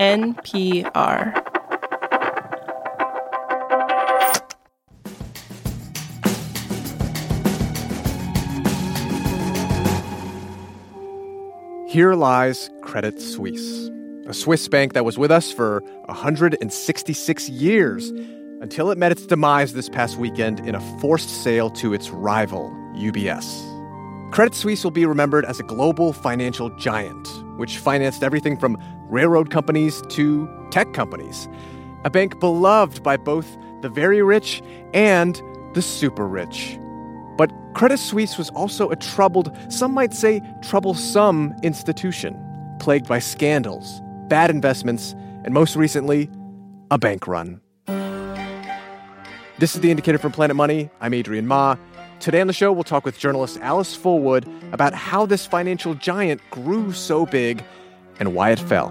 NPR. Here lies Credit Suisse, a Swiss bank that was with us for 166 years until it met its demise this past weekend in a forced sale to its rival, UBS. Credit Suisse will be remembered as a global financial giant, which financed everything from railroad companies to tech companies. A bank beloved by both the very rich and the super rich. But Credit Suisse was also a troubled, some might say troublesome institution, plagued by scandals, bad investments, and most recently, a bank run. This is the Indicator from Planet Money. I'm Adrian Ma. Today on the show, we'll talk with journalist Alice Fulwood about how this financial giant grew so big and why it fell.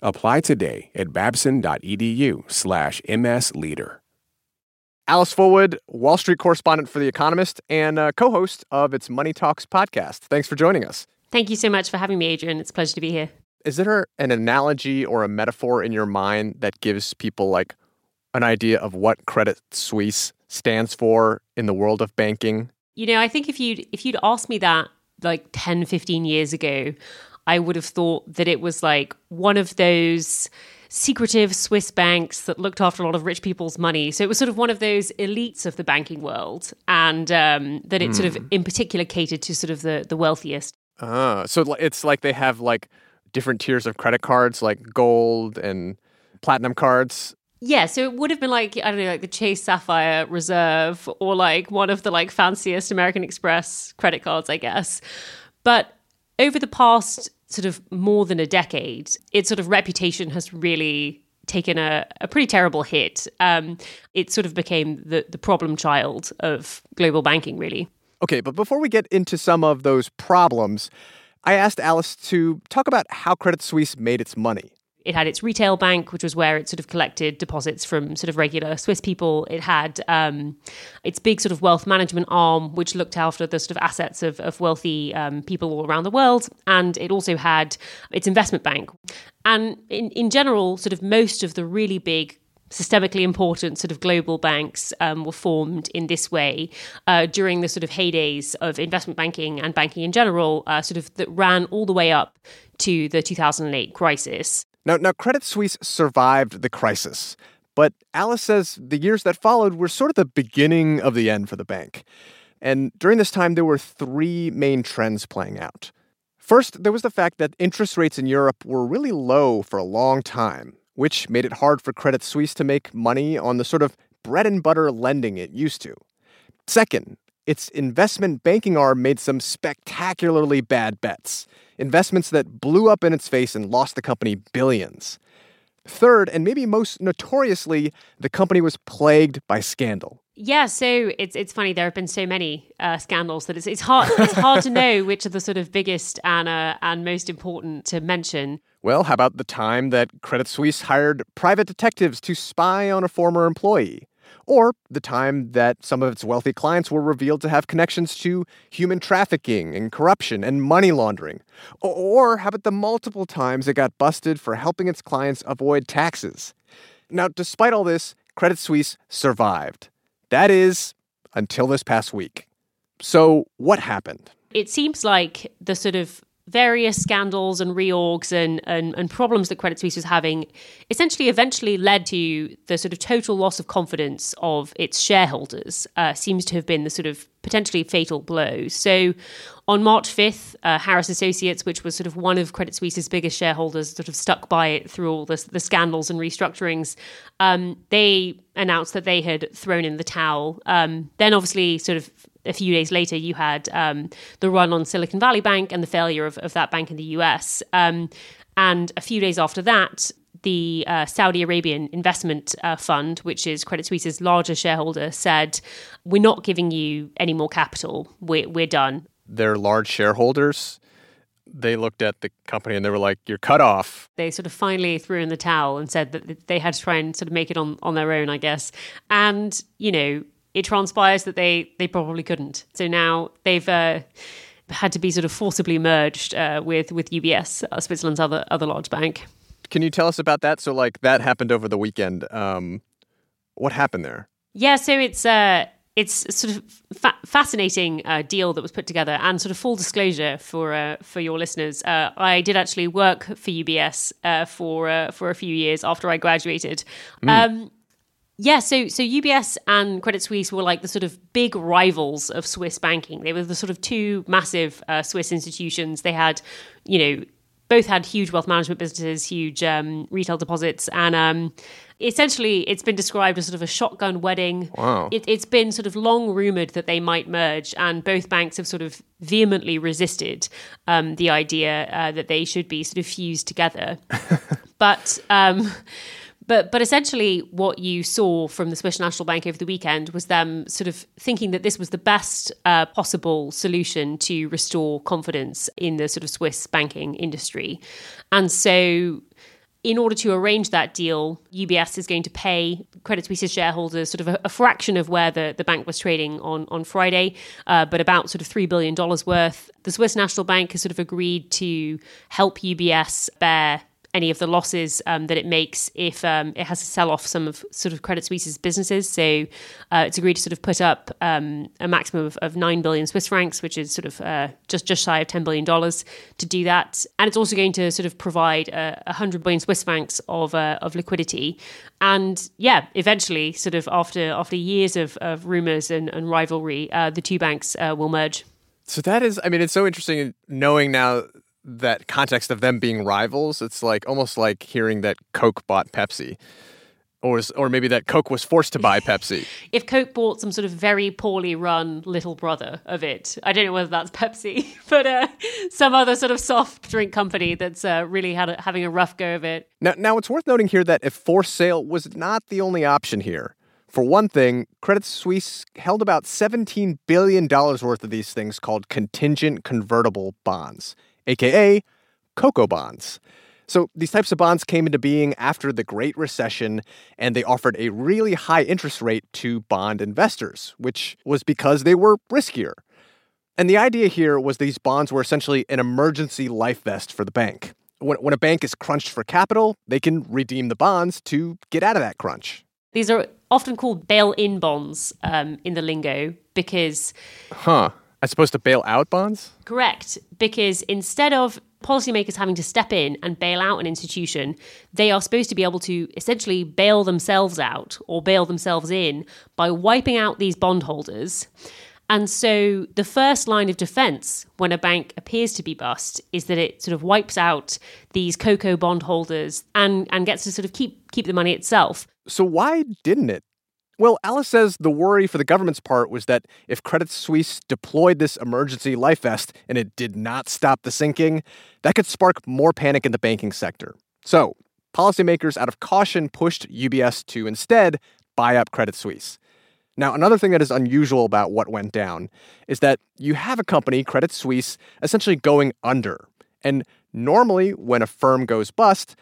Apply today at babson.edu slash msleader. Alice Fulwood, Wall Street correspondent for The Economist and uh, co host of its Money Talks podcast. Thanks for joining us. Thank you so much for having me, Adrian. It's a pleasure to be here. Is there an analogy or a metaphor in your mind that gives people like an idea of what Credit Suisse stands for in the world of banking? You know, I think if you'd if you'd asked me that like 10, 15 years ago, I would have thought that it was like one of those secretive Swiss banks that looked after a lot of rich people's money. So it was sort of one of those elites of the banking world, and um, that it mm. sort of, hmm. in particular, catered to sort of the the wealthiest. Ah, so it's like they have like different tiers of credit cards, like gold and platinum cards. Yeah, so it would have been like I don't know, like the Chase Sapphire Reserve, or like one of the like fanciest American Express credit cards, I guess. But over the past sort of more than a decade, its sort of reputation has really taken a, a pretty terrible hit. Um, it sort of became the, the problem child of global banking, really. Okay, but before we get into some of those problems, I asked Alice to talk about how Credit Suisse made its money. It had its retail bank, which was where it sort of collected deposits from sort of regular Swiss people. It had um, its big sort of wealth management arm, which looked after the sort of assets of, of wealthy um, people all around the world. And it also had its investment bank. And in, in general, sort of most of the really big systemically important sort of global banks um, were formed in this way uh, during the sort of heydays of investment banking and banking in general, uh, sort of that ran all the way up to the 2008 crisis. Now, now, Credit Suisse survived the crisis, but Alice says the years that followed were sort of the beginning of the end for the bank. And during this time, there were three main trends playing out. First, there was the fact that interest rates in Europe were really low for a long time, which made it hard for Credit Suisse to make money on the sort of bread and butter lending it used to. Second, its investment banking arm made some spectacularly bad bets investments that blew up in its face and lost the company billions. Third, and maybe most notoriously, the company was plagued by scandal. Yeah, so it's it's funny. There have been so many uh, scandals that it's, it's hard it's hard to know which are the sort of biggest and uh, and most important to mention. Well, how about the time that Credit Suisse hired private detectives to spy on a former employee? Or the time that some of its wealthy clients were revealed to have connections to human trafficking and corruption and money laundering. Or how about the multiple times it got busted for helping its clients avoid taxes? Now, despite all this, Credit Suisse survived. That is, until this past week. So, what happened? It seems like the sort of various scandals and reorgs and, and, and problems that Credit Suisse was having essentially eventually led to the sort of total loss of confidence of its shareholders, uh, seems to have been the sort of potentially fatal blow. So on March 5th, uh, Harris Associates, which was sort of one of Credit Suisse's biggest shareholders, sort of stuck by it through all the, the scandals and restructurings, um, they announced that they had thrown in the towel. Um, then obviously sort of a few days later, you had um, the run on Silicon Valley Bank and the failure of, of that bank in the US. Um, and a few days after that, the uh, Saudi Arabian Investment uh, Fund, which is Credit Suisse's largest shareholder, said, We're not giving you any more capital. We're, we're done. Their large shareholders, they looked at the company and they were like, You're cut off. They sort of finally threw in the towel and said that they had to try and sort of make it on, on their own, I guess. And, you know, it transpires that they, they probably couldn't. So now they've. Uh, had to be sort of forcibly merged uh, with with UBS, uh, Switzerland's other other large bank. Can you tell us about that? So, like, that happened over the weekend. Um, what happened there? Yeah, so it's uh, it's sort of fa- fascinating uh, deal that was put together, and sort of full disclosure for uh, for your listeners, uh, I did actually work for UBS uh, for uh, for a few years after I graduated. Mm. Um, yeah, so so UBS and Credit Suisse were like the sort of big rivals of Swiss banking. They were the sort of two massive uh, Swiss institutions. They had, you know, both had huge wealth management businesses, huge um, retail deposits, and um, essentially it's been described as sort of a shotgun wedding. Wow. It, has been sort of long rumored that they might merge, and both banks have sort of vehemently resisted um, the idea uh, that they should be sort of fused together. but um, but but essentially, what you saw from the Swiss National Bank over the weekend was them sort of thinking that this was the best uh, possible solution to restore confidence in the sort of Swiss banking industry, and so. In order to arrange that deal, UBS is going to pay Credit Suisse's shareholders sort of a, a fraction of where the, the bank was trading on, on Friday, uh, but about sort of $3 billion worth. The Swiss National Bank has sort of agreed to help UBS bear any of the losses um, that it makes if um, it has to sell off some of sort of Credit Suisse's businesses. So uh, it's agreed to sort of put up um, a maximum of, of, nine billion Swiss francs, which is sort of uh, just just shy of ten billion dollars, to do that. And it's also going to sort of provide a uh, hundred billion Swiss francs of uh, of liquidity. And yeah, eventually, sort of after after years of, of rumors and, and rivalry, uh, the two banks uh, will merge. So that is, I mean, it's so interesting knowing now that context of them being rivals, it's like almost like hearing that Coke bought Pepsi. Or, or maybe that Coke was forced to buy Pepsi. if Coke bought some sort of very poorly run little brother of it, I don't know whether that's Pepsi, but uh, some other sort of soft drink company that's uh, really had a, having a rough go of it. Now, now, it's worth noting here that if forced sale was not the only option here. For one thing, Credit Suisse held about $17 billion worth of these things called contingent convertible bonds aka CoCo bonds. So these types of bonds came into being after the Great Recession, and they offered a really high interest rate to bond investors, which was because they were riskier. And the idea here was these bonds were essentially an emergency life vest for the bank. When, when a bank is crunched for capital, they can redeem the bonds to get out of that crunch. These are often called bail in bonds um, in the lingo because. Huh. As opposed to bail out bonds? Correct. Because instead of policymakers having to step in and bail out an institution, they are supposed to be able to essentially bail themselves out or bail themselves in by wiping out these bondholders. And so the first line of defense when a bank appears to be bust is that it sort of wipes out these CoCo bondholders and, and gets to sort of keep keep the money itself. So why didn't it? Well, Alice says the worry for the government's part was that if Credit Suisse deployed this emergency life vest and it did not stop the sinking, that could spark more panic in the banking sector. So, policymakers, out of caution, pushed UBS to instead buy up Credit Suisse. Now, another thing that is unusual about what went down is that you have a company, Credit Suisse, essentially going under. And normally, when a firm goes bust,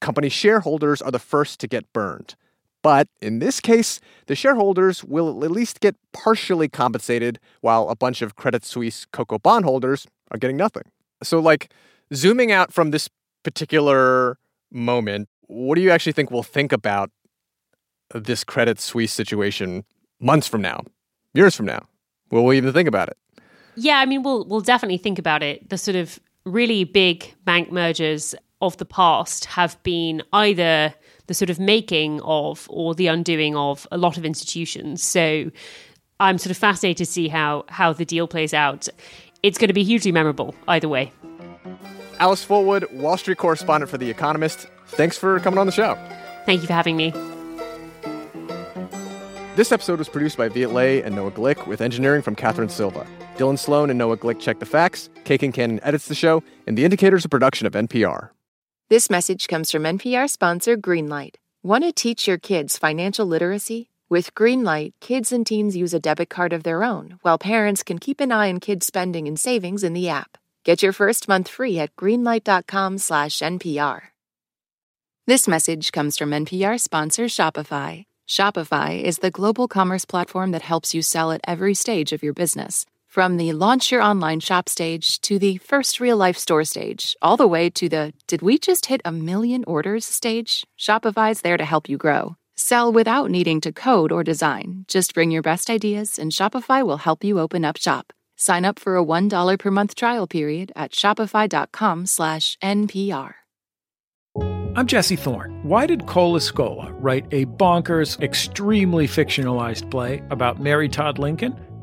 company shareholders are the first to get burned. But in this case, the shareholders will at least get partially compensated while a bunch of Credit Suisse CoCo bondholders are getting nothing. So, like, zooming out from this particular moment, what do you actually think we'll think about this Credit Suisse situation months from now, years from now? Will we even think about it? Yeah, I mean, we'll we'll definitely think about it. The sort of really big bank mergers of the past have been either the sort of making of or the undoing of a lot of institutions. So I'm sort of fascinated to see how how the deal plays out. It's going to be hugely memorable either way. Alice Fulwood, Wall Street correspondent for The Economist. Thanks for coming on the show. Thank you for having me. This episode was produced by Viet Le and Noah Glick with engineering from Catherine Silva. Dylan Sloan and Noah Glick check the facts. Kay Cannon edits the show, and The Indicator's a production of NPR. This message comes from NPR sponsor Greenlight. Want to teach your kids financial literacy? With Greenlight, kids and teens use a debit card of their own, while parents can keep an eye on kids' spending and savings in the app. Get your first month free at greenlight.com/npr. This message comes from NPR sponsor Shopify. Shopify is the global commerce platform that helps you sell at every stage of your business. From the launch your online shop stage to the first real life store stage, all the way to the did we just hit a million orders stage, Shopify's there to help you grow. Sell without needing to code or design. Just bring your best ideas and Shopify will help you open up shop. Sign up for a $1 per month trial period at shopify.com slash NPR. I'm Jesse Thorne. Why did Cole Escola write a bonkers, extremely fictionalized play about Mary Todd Lincoln?